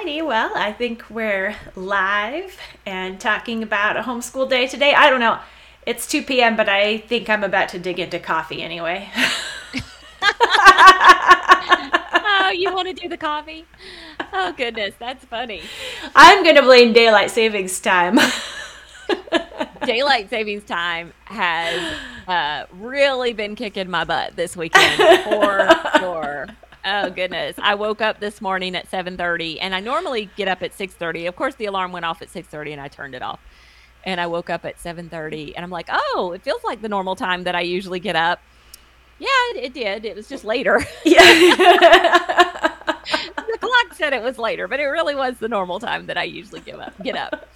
Alrighty, well, I think we're live and talking about a homeschool day today. I don't know. It's 2 p.m., but I think I'm about to dig into coffee anyway. oh, you want to do the coffee? Oh, goodness, that's funny. I'm going to blame daylight savings time. daylight savings time has uh, really been kicking my butt this weekend for sure. Oh goodness! I woke up this morning at seven thirty, and I normally get up at six thirty. Of course, the alarm went off at six thirty, and I turned it off. And I woke up at seven thirty, and I'm like, "Oh, it feels like the normal time that I usually get up." Yeah, it, it did. It was just later. Yeah. the clock said it was later, but it really was the normal time that I usually get up. Get up.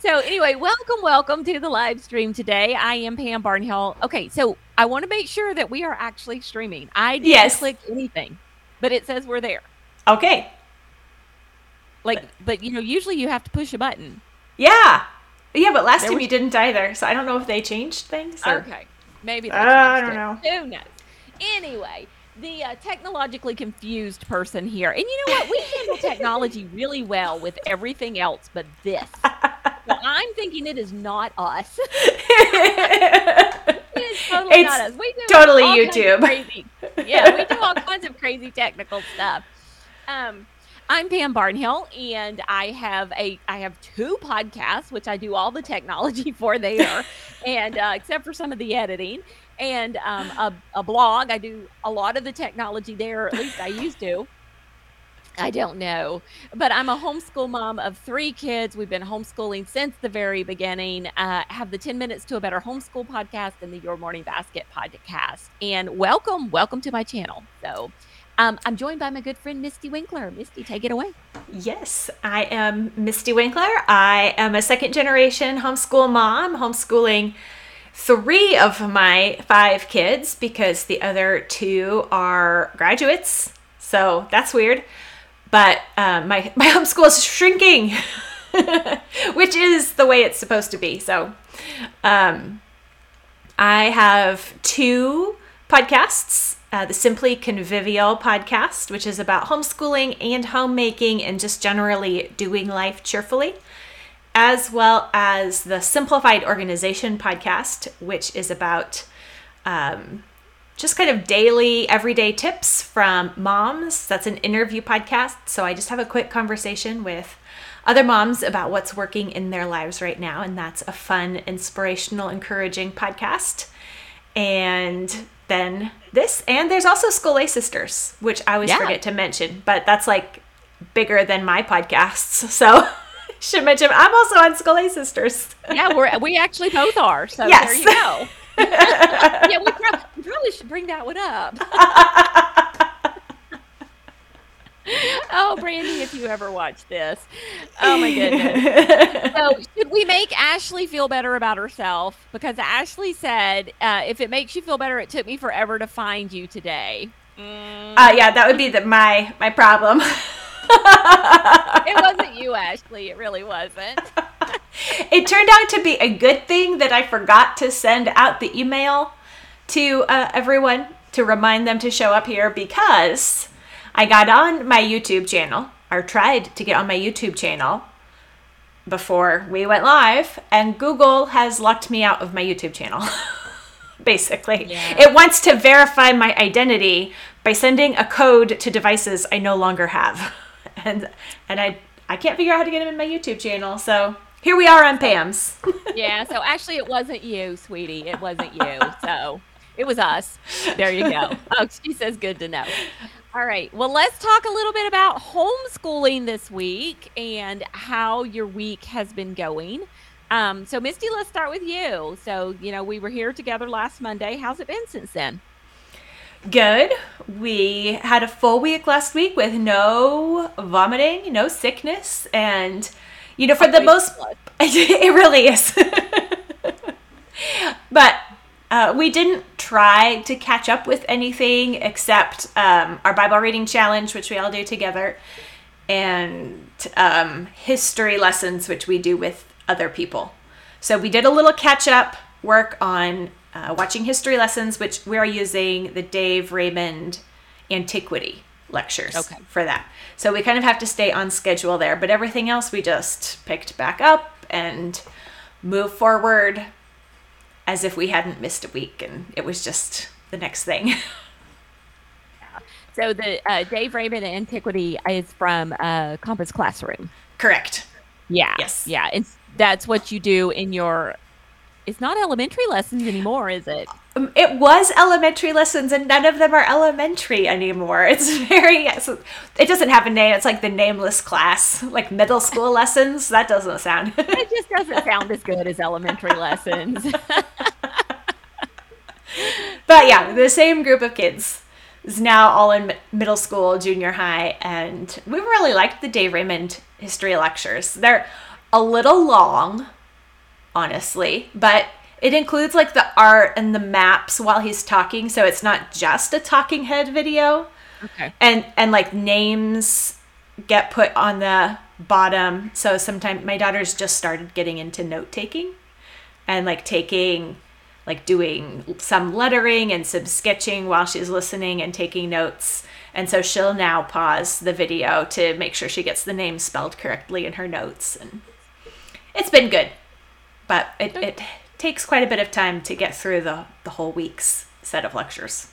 So anyway, welcome, welcome to the live stream today. I am Pam Barnhill. Okay, so I want to make sure that we are actually streaming. I didn't yes. click anything but it says we're there. Okay. Like, but you know, usually you have to push a button. Yeah. Yeah, but last there time was... you didn't either, so I don't know if they changed things. Or... Okay. Maybe. Uh, I don't it. know. Who knows? Anyway, the uh, technologically confused person here, and you know what? We handle technology really well with everything else, but this. so I'm thinking it is not us. it's totally it's not us. We do totally YouTube. Crazy, yeah, we do all kinds of crazy technical stuff. Um, I'm Pam Barnhill, and I have a I have two podcasts, which I do all the technology for there, and uh, except for some of the editing, and um, a, a blog. I do a lot of the technology there, or at least I used to. I don't know, but I'm a homeschool mom of three kids. We've been homeschooling since the very beginning. Uh, have the 10 Minutes to a Better Homeschool podcast and the Your Morning Basket podcast. And welcome, welcome to my channel. So um, I'm joined by my good friend Mystie Winckler. Mystie, take it away. Yes, I am Mystie Winckler. I am a second generation homeschool mom, homeschooling three of my five kids because the other two are graduates. So that's weird. But uh, my my homeschool is shrinking, which is the way it's supposed to be. So, um, I have two podcasts. Uh, the Simply Convivial podcast, which is about homeschooling and homemaking and just generally doing life cheerfully, as well as the Simplified Organization podcast, which is about um, just kind of daily, everyday tips from moms. That's an interview podcast. So I just have a quick conversation with other moms about what's working in their lives right now. And that's a fun, inspirational, encouraging podcast. And then this, and there's also Scholé Sisters, which I always yeah. forget to mention, but that's like bigger than my podcasts. So should mention I'm also on Scholé Sisters. yeah, we're we actually both are. So yes. there you go. yeah, we, we, probably should bring that one up. oh, Brandy, if you ever watch this. Oh, my goodness. so, should we make Ashley feel better about herself? Because Ashley said, uh, if it makes you feel better, it took me forever to find you today. Mm. Uh, yeah, that would be the, my my problem. it wasn't you, Ashley. It really wasn't. it turned out to be a good thing that I forgot to send out the email to uh, everyone to remind them to show up here because I got on my YouTube channel or tried to get on my YouTube channel before we went live, and Google has locked me out of my YouTube channel. Basically, yeah. it wants to verify my identity by sending a code to devices I no longer have, and and I I can't figure out how to get them in my YouTube channel. So here we are on Pam's. yeah, so actually it wasn't you, sweetie. It wasn't you. So it was us. There you go. Oh, she says good to know. All right. Well, let's talk a little bit about homeschooling this week and how your week has been going. Um, so, Mystie, let's start with you. So, you know, we were here together last Monday. How's it been since then? Good. We had a full week last week with no vomiting, no sickness, and you know, for the most, it really is. but uh, we didn't try to catch up with anything except um, our Bible reading challenge, which we all do together, and um, history lessons, which we do with other people. So we did a little catch up work on uh, watching history lessons, which we are using the Dave Raymond Antiquity lectures Okay. for that. So we kind of have to stay on schedule there, but everything else we just picked back up and move forward as if we hadn't missed a week and it was just the next thing. So the uh, Dave Raymond Antiquity is from uh, Compass Classroom. Correct. Yeah. Yes. Yeah. It's that's what you do in your. It's not elementary lessons anymore, is it? Um, It was elementary lessons, and none of them are elementary anymore. It's very, it doesn't have a name. It's like the nameless class, like middle school lessons. That doesn't sound. It just doesn't sound as good as elementary lessons. but yeah, the same group of kids is now all in middle school, junior high, and we really liked the Dave Raymond history lectures. They're a little long, honestly, but it includes like the art and the maps while he's talking, so it's not just a talking head video. okay. and and like names get put on the bottom. So sometimes my daughter's just started getting into note taking and like taking like doing some lettering and some sketching while she's listening and taking notes. And so she'll now pause the video to make sure she gets the name spelled correctly in her notes. And it's been good. But it, it takes quite a bit of time to get through the, the whole week's set of lectures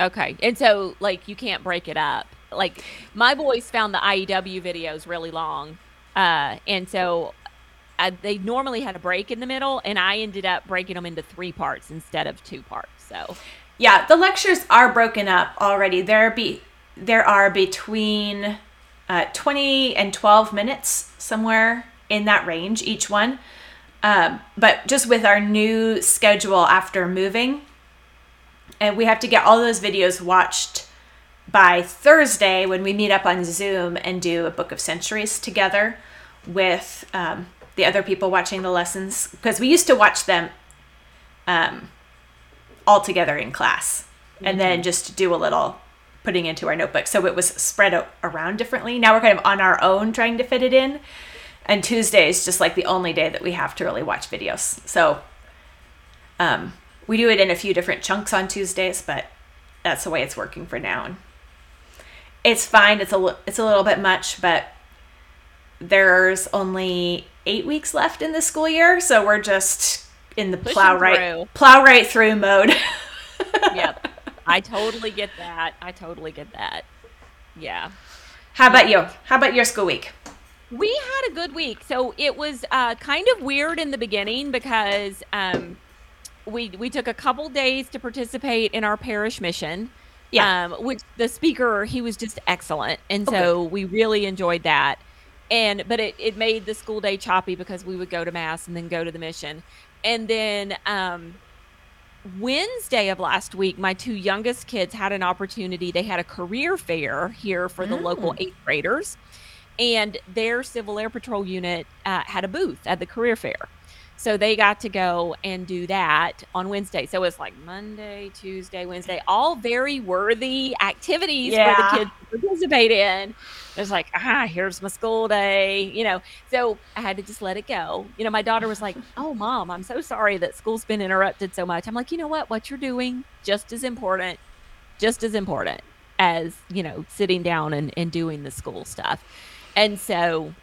Okay. And so, like, you can't break it up. Like, my boys found the IEW videos really long. Uh, and so uh, they normally had a break in the middle, and I ended up breaking them into three parts instead of two parts. So, Yeah, the lectures are broken up already. There be there are between uh, 20 and 12 minutes somewhere in that range each one. Um, but just with our new schedule after moving, and we have to get all those videos watched by Thursday when we meet up on Zoom and do a Book of Centuries together with um, the other people watching the lessons because we used to watch them um, all together in class and then just do a little putting into our notebook. So it was spread out around differently. Now we're kind of on our own trying to fit it in. And Tuesday is just like the only day that we have to really watch videos. So um, we do it in a few different chunks on Tuesdays, but that's the way it's working for now. And it's fine. It's a it's a little bit much, but there's only eight weeks left in the school year, so we're just in the Pushing plow right through. plow right through mode. yep. I totally get that. I totally get that. Yeah. How about you? How about your school week? We had a good week. So it was uh, kind of weird in the beginning because um, we we took a couple days to participate in our parish mission. Yeah. Um, which the speaker he was just excellent, and Okay. so we really enjoyed that. And but it it made the school day choppy because we would go to mass and then go to the mission, and then um, Wednesday of last week, my two youngest kids had an opportunity. They had a career fair here for the local eighth graders, and their Civil Air Patrol unit uh, had a booth at the career fair. So they got to go and do that on Wednesday. So it's like Monday, Tuesday, Wednesday, all very worthy activities Yeah. for the kids to participate in. It's like, ah, here's my school day, you know. So I had to just let it go. You know, my daughter was like, oh, mom, I'm so sorry that school's been interrupted so much. I'm like, you know what? What you're doing, just as important, just as important as, you know, sitting down and, and doing the school stuff. And so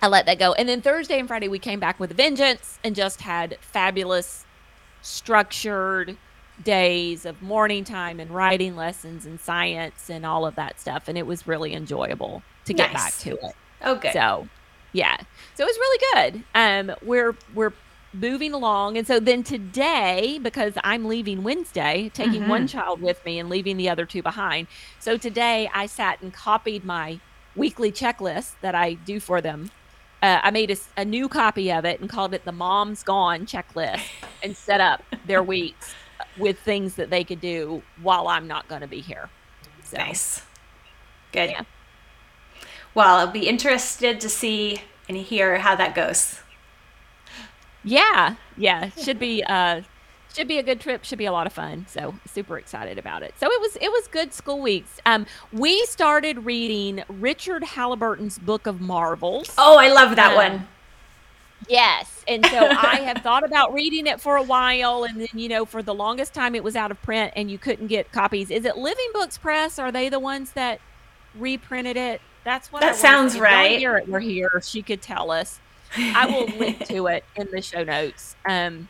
I let that go. And then Thursday and Friday, we came back with a vengeance and just had fabulous, structured days of morning time and writing lessons and science and all of that stuff. And it was really enjoyable to get back to it. Okay. So, yeah. So it was really good. Um, we're we're moving along, and so then today, because I'm leaving Wednesday, taking one child with me and leaving the other two behind. So today, I sat and copied my weekly checklist that I do for them. Uh, I made a new copy of it and called it the "Mom's Gone" checklist, and set up their weeks with things that they could do while I'm not going to be here. So, Nice. Good. Yeah. Well, I'll be interested to see and hear how that goes. Yeah, yeah, should be uh should be a good trip, should be a lot of fun. So, super excited about it. So, it was it was good school weeks. Um we started reading Richard Halliburton's Book of Marvels. Oh, I love that Um, one. Yes. And so I have thought about reading it for a while. And then, you know, for the longest time it was out of print and you couldn't get copies. Is it Living Books Press? Are they the ones that reprinted it? That's what that sounds right. We're here. She could tell us. I will link to it in the show notes. Um,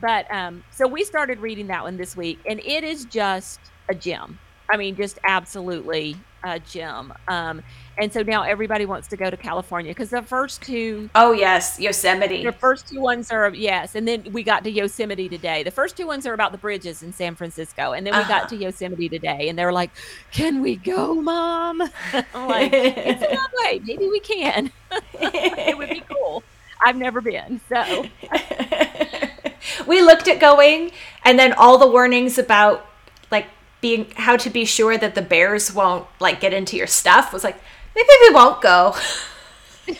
but um, so we started reading that one this week, and it is just a gem. I mean, just absolutely a gem. Um, and so now everybody wants to go to California because the first two oh yes, Yosemite. The first two ones are yes, and then we got to Yosemite today. The first two ones are about the bridges in San Francisco, and then we uh-huh. got to Yosemite today, and they were like, "Can we go, Mom?" I'm like, "It's a long way. Maybe we can. it would be cool. I've never been, so." we looked at going, and then all the warnings about like being how to be sure that the bears won't like get into your stuff was like Maybe we won't go. like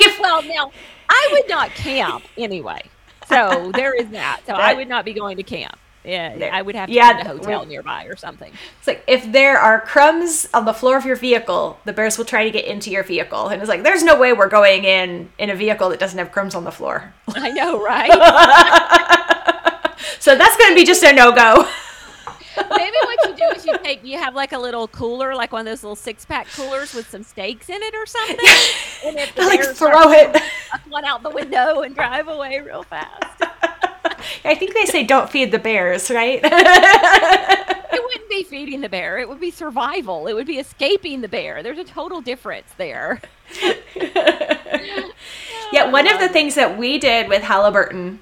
if well now I would not camp anyway. So there is that. So I would not be going to camp. Yeah, I would have to yeah, find a hotel nearby or something. It's like if there are crumbs on the floor of your vehicle, the bears will try to get into your vehicle, and it's like there's no way we're going in in a vehicle that doesn't have crumbs on the floor. I know, right? so that's going to be just a no go. Maybe what you do is you take you have like a little cooler, like one of those little six pack coolers with some steaks in it or something. And if the like throw it one out the window and drive away real fast. I think they say don't feed the bears, right? it wouldn't be feeding the bear. It would be survival. It would be escaping the bear. There's a total difference there. yeah, one of the things that we did with Halliburton,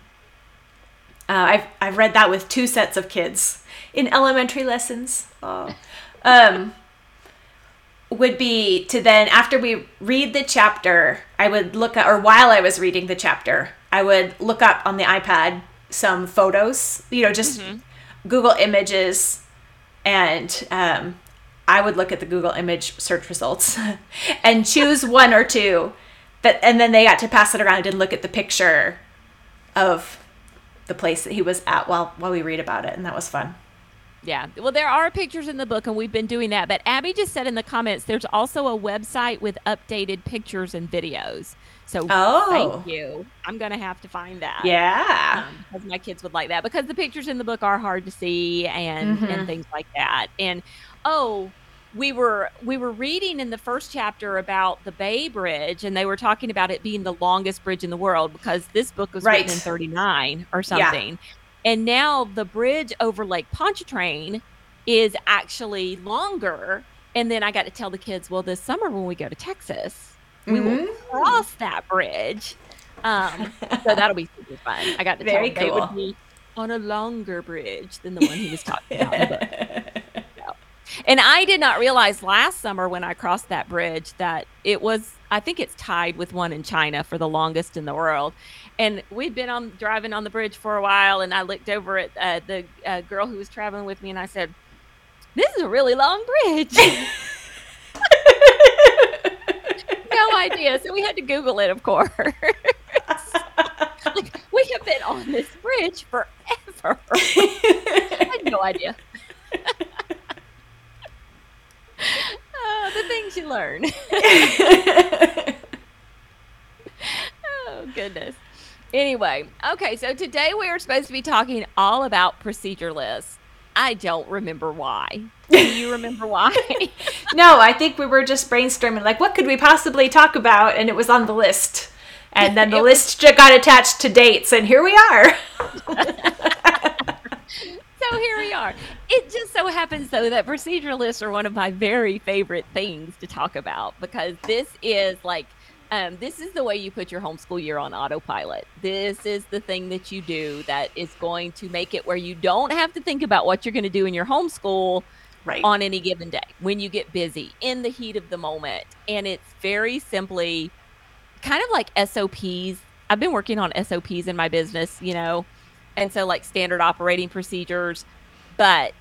uh, I've I've read that with two sets of kids in elementary lessons. Oh. Um, would be to then after we read the chapter, I would look at or while I was reading the chapter, I would look up on the iPad some photos, you know, just mm-hmm. Google Images, and um, I would look at the Google Image search results and choose one or two that, and then they got to pass it around and look at the picture of the place that he was at while while we read about it, and that was fun. Yeah. Well, there are pictures in the book, and we've been doing that. But Abby just said in the comments there's also a website with updated pictures and videos. So oh. thank you. I'm going to have to find that. Yeah. Um, because my kids would like that because the pictures in the book are hard to see and, mm-hmm. and things like that. And oh, we were we were reading in the first chapter about the Bay Bridge, and they were talking about it being the longest bridge in the world because this book was right. written in '39 or something. Yeah. And now the bridge over Lake Pontchartrain is actually longer. And then I got to tell the kids, well, this summer when we go to Texas, we mm-hmm. will cross that bridge. Um, so that'll be super fun. I got to Very tell them cool. they would be on a longer bridge than the one he was talking about. And I did not realize last summer when I crossed that bridge that it was, I think it's tied with one in China for the longest in the world. And we'd been on driving on the bridge for a while, and I looked over at uh, the uh, girl who was traveling with me, and I said, "This is a really long bridge." no idea. So we had to Google it, of course. like we have been on this bridge forever. I had no idea. Oh, the things you learn. oh goodness. Anyway, okay, so today we are supposed to be talking all about procedure lists. I don't remember why. Do you remember why? no, I think we were just brainstorming, like, what could we possibly talk about? And it was on the list. And then the list was... got attached to dates, and here we are. So here we are. It just so happens, though, that procedure lists are one of my very favorite things to talk about because this is like – um, this is the way you put your homeschool year on autopilot. This is the thing that you do that is going to make it where you don't have to think about what you're going to do in your homeschool right. on any given day when you get busy in the heat of the moment. And it's very simply kind of like SOPs. I've been working on SOPs in my business, you know, and so like standard operating procedures, but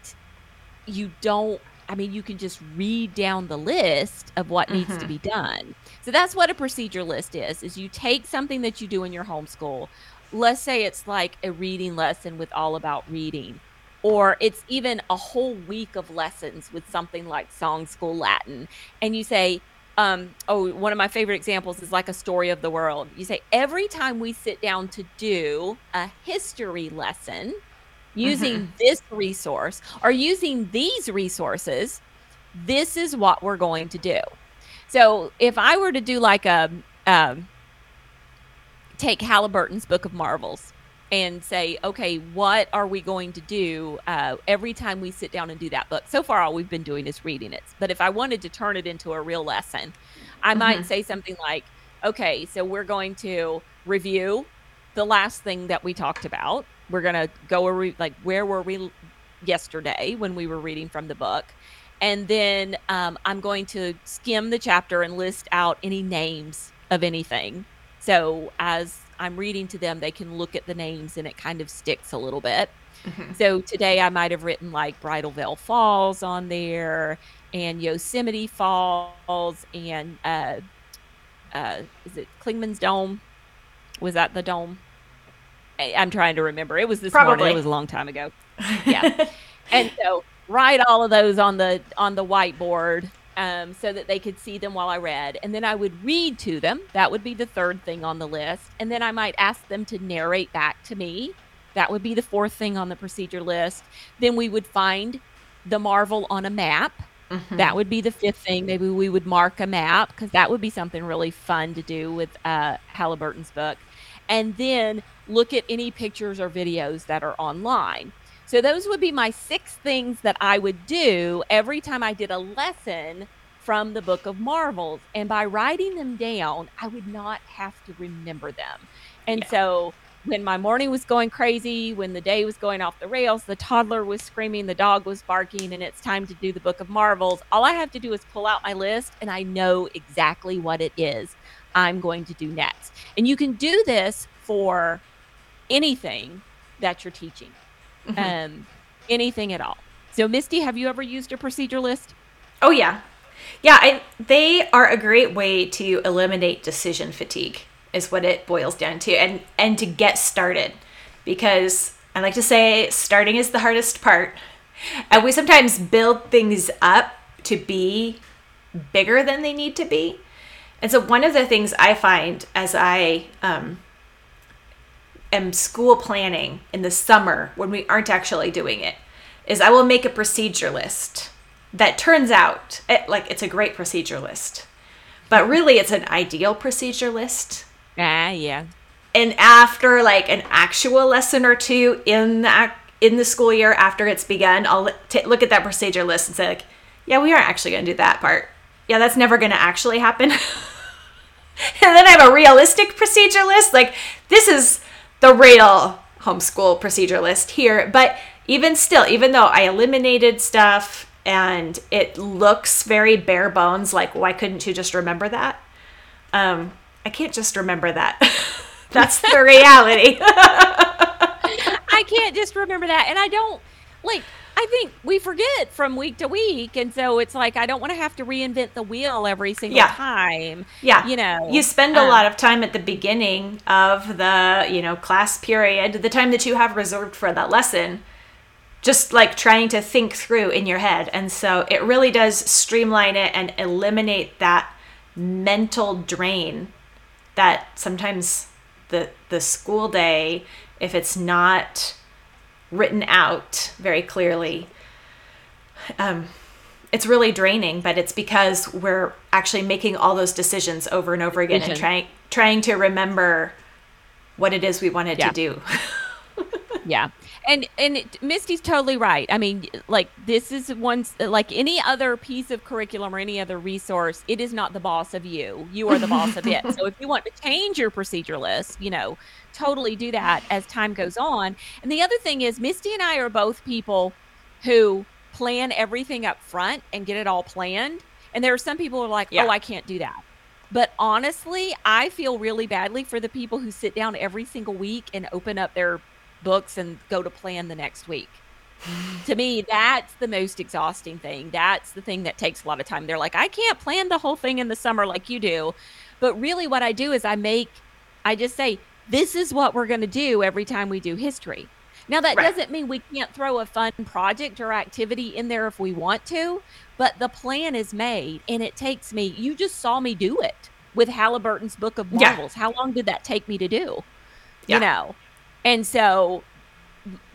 you don't I mean, you can just read down the list of what mm-hmm. needs to mm-hmm. be done. So that's what a procedure list is. Is you take something that you do in your homeschool. Let's say it's like a reading lesson with all about reading or it's even a whole week of lessons with something like song school Latin and you say um, oh, one of my favorite examples is like a story of the world. You say every time we sit down to do a history lesson using mm-hmm. this resource or using these resources, this is what we're going to do. So if I were to do like a um, take Halliburton's Book of Marvels and say, okay, what are we going to do uh, every time we sit down and do that book? So far, all we've been doing is reading it. But if I wanted to turn it into a real lesson, I mm-hmm. might say something like, okay, so we're going to review the last thing that we talked about. We're going to go, re- like, where were we yesterday when we were reading from the book? And then um, I'm going to skim the chapter and list out any names of anything. So as I'm reading to them, they can look at the names and it kind of sticks a little bit. Mm-hmm. So today I might have written like Bridal Veil Falls on there and Yosemite Falls and uh, uh, is it Clingman's Dome? Was that the dome? I, am trying to remember. It was this Probably. morning. It was a long time ago. Yeah. and so write all of those on the on the whiteboard um, so that they could see them while I read. And then I would read to them. That would be the third thing on the list. And then I might ask them to narrate back to me. That would be the fourth thing on the procedure list. Then we would find the Marvel on a map. Mm-hmm. That would be the fifth thing. Maybe we would mark a map because that would be something really fun to do with uh, Halliburton's book. And then look at any pictures or videos that are online. So those would be my six things that I would do every time I did a lesson from the book of Marvels. And by writing them down, I would not have to remember them. And yeah. so when my morning was going crazy, when the day was going off the rails, the toddler was screaming, the dog was barking, and it's time to do the book of Marvels, all I have to do is pull out my list and I know exactly what it is I'm going to do next. And you can do this for anything that you're teaching mm-hmm. um, anything at all. So, Mystie, have you ever used a procedure list? Oh, yeah. Yeah, I, they are a great way to eliminate decision fatigue, is what it boils down to, and, and to get started. Because I like to say starting is the hardest part. And we sometimes build things up to be bigger than they need to be. And so, one of the things I find as I um, am school planning in the summer when we aren't actually doing it is I will make a procedure list that turns out it, like it's a great procedure list, but really it's an ideal procedure list. Ah, yeah. And after like an actual lesson or two in the in the school year after it's begun, I'll t- look at that procedure list and say like, yeah, we aren't actually going to do that part. Yeah, that's never going to actually happen. and then I have a realistic procedure list. Like this is the real homeschool procedure list here. But even still, even though I eliminated stuff and it looks very bare bones, like why couldn't you just remember that? Um, I can't just remember that. That's the reality. I can't just remember that. And I don't like I think we forget from week to week. And so it's like, I don't want to have to reinvent the wheel every single yeah. time. Yeah. You know, you spend a um, lot of time at the beginning of the, you know, class period, the time that you have reserved for that lesson, just like trying to think through in your head. And so it really does streamline it and eliminate that mental drain that sometimes the the school day if it's not written out very clearly. Um, it's really draining, but it's because we're actually making all those decisions over and over again Vision. and trying trying to remember what it is we wanted yeah. to do. yeah. And and it, Mystie's totally right. I mean, like this is one like any other piece of curriculum or any other resource, it is not the boss of you. You are the boss of it. So if you want to change your procedure list, you know, totally do that as time goes on. And the other thing is, Mystie and I are both people who plan everything up front and get it all planned. And there are some people who are like, oh, yeah. oh, I can't do that. But honestly, I feel really badly for the people who sit down every single week and open up their books and go to plan the next week. to me, that's the most exhausting thing. That's the thing that takes a lot of time. They're like, I can't plan the whole thing in the summer like you do. But really, what I do is I make, I just say, this is what we're going to do every time we do history. Now, that Right. doesn't mean we can't throw a fun project or activity in there if we want to, but the plan is made and it takes me, you just saw me do it with Halliburton's Book of Yeah. Marvels. How long did that take me to do? Yeah. You know? And so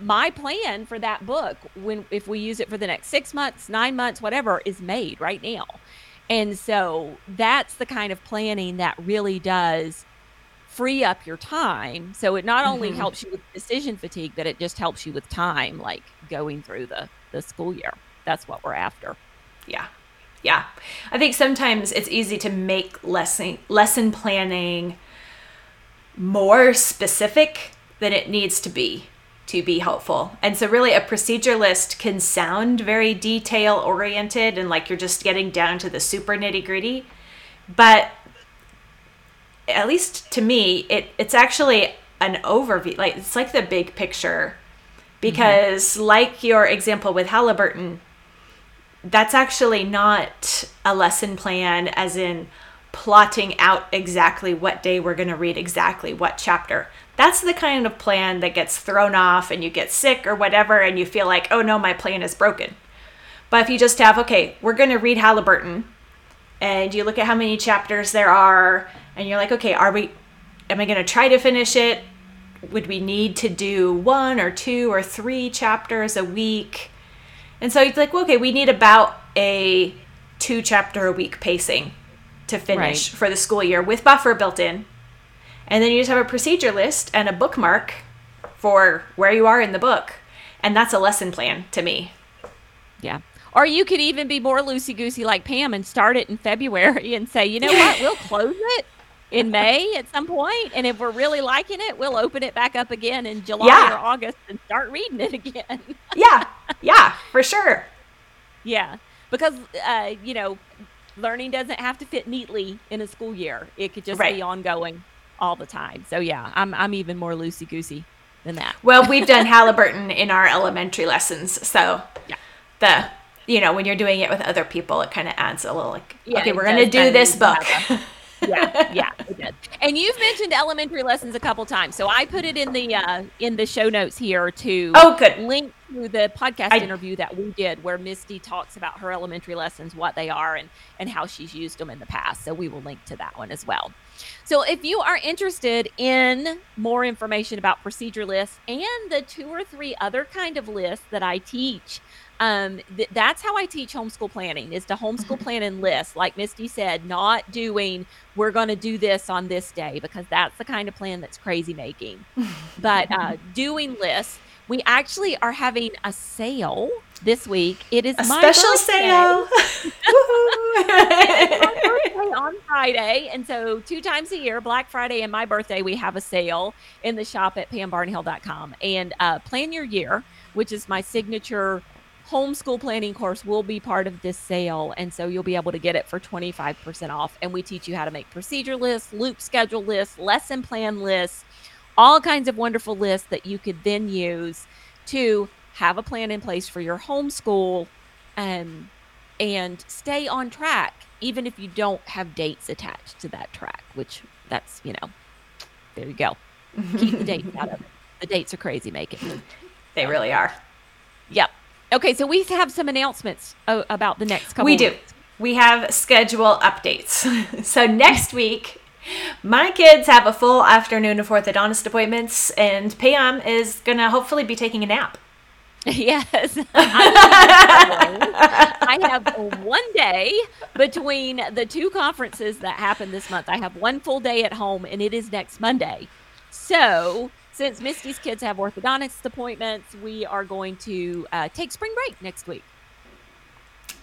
my plan for that book when if we use it for the next 6 months, 9 months, whatever is made right now. And so that's the kind of planning that really does free up your time. So it not only Mhm. helps you with decision fatigue, but it just helps you with time, like going through the, the school year. That's what we're after. Yeah. Yeah. I think sometimes it's easy to make lesson lesson planning more specific than it needs to be to be helpful. And so really a procedure list can sound very detail oriented and like you're just getting down to the super nitty-gritty, but at least to me it it's actually an overview like it's like the big picture. Because like your example with Halliburton that's actually not a lesson plan as in plotting out exactly what day we're going to read exactly what chapter. That's the kind of plan that gets thrown off and you get sick or whatever and you feel like oh no my plan is broken. But if you just have okay we're going to read Halliburton and you look at how many chapters there are and you're like okay are we am i going to try to finish it? Would we need to do one or two or three chapters a week? And so it's like well, okay we need about a two chapter a week pacing to finish Right. for the school year with buffer built in. And then you just have a procedure list and a bookmark for where you are in the book. And that's a lesson plan to me. Yeah. Or you could even be more loosey goosey like Pam and start it in February and say, you know what, we'll close it in May at some point, and if we're really liking it, we'll open it back up again in July Yeah. or August and start reading it again. yeah yeah for sure yeah, because uh, you know, learning doesn't have to fit neatly in a school year; it could just Right. be ongoing all the time. So yeah, I'm I'm even more loosey goosey than that. Well, we've done Halliburton in our elementary lessons, so Yeah. the you know when you're doing it with other people, it kind of adds a little like, Yeah, okay, we're gonna do this book. yeah, yeah, it does. And you've mentioned elementary lessons a couple times, so I put it in the uh, in the show notes here to oh, good. link to the podcast I- interview that we did where Mystie talks about her elementary lessons, what they are, and and how she's used them in the past. So we will link to that one as well. So if you are interested in more information about procedure lists and the two or three other kind of lists that I teach, um, th- that's how I teach homeschool planning is to homeschool plan and list. Like Mystie said, not doing we're going to do this on this day because that's the kind of plan that's crazy making. but uh, doing lists, we actually are having a sale this week. It is A my special birthday. sale. birthday on Friday. And so, two times a year, Black Friday and my birthday, we have a sale in the shop at pambarnhill.com. And uh, Plan Your Year, which is my signature homeschool planning course, will be part of this sale. And so, you'll be able to get it for 25% off. And we teach you how to make procedure lists, loop schedule lists, lesson plan lists, all kinds of wonderful lists that you could then use to have a plan in place for your homeschool um, and stay on track, even if you don't have dates attached to that track, which that's, you know, there you go. Keep the dates out of it. The dates are crazy making. they really are. Yep. Okay, so we have some announcements uh, about the next couple We do. weeks. We have schedule updates. so next week, my kids have a full afternoon of orthodontist appointments, and Pam is gonna hopefully be taking a nap. yes. I have one day between the two conferences that happen this month. I have one full day at home, and it is next Monday. So, since Mystie's kids have orthodontist appointments, we are going to uh, take spring break next week.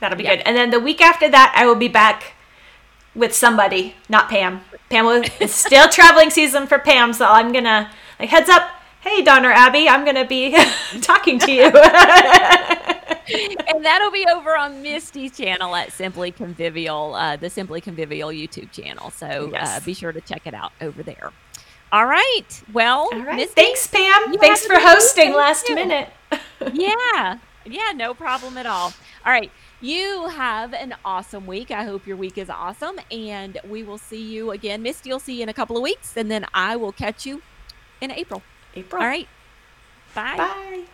That'll be Yeah. good. And then the week after that, I will be back with somebody, not Pam. Pam is still traveling season for Pam, so I'm gonna like heads up. Hey, Don or Abby, I'm gonna be talking to you. and that'll be over on Mystie's channel at Simply Convivial, uh, the Simply Convivial YouTube channel. So uh, be sure to check it out over there. All right. Well, All right. Thanks, Pam. Thanks for hosting last too. minute. yeah. Yeah, no problem at all. All right. You have an awesome week. I hope your week is awesome. And we will see you again. Mystie will see you in a couple of weeks. And then I will catch you in April. April. All right. Bye. Bye.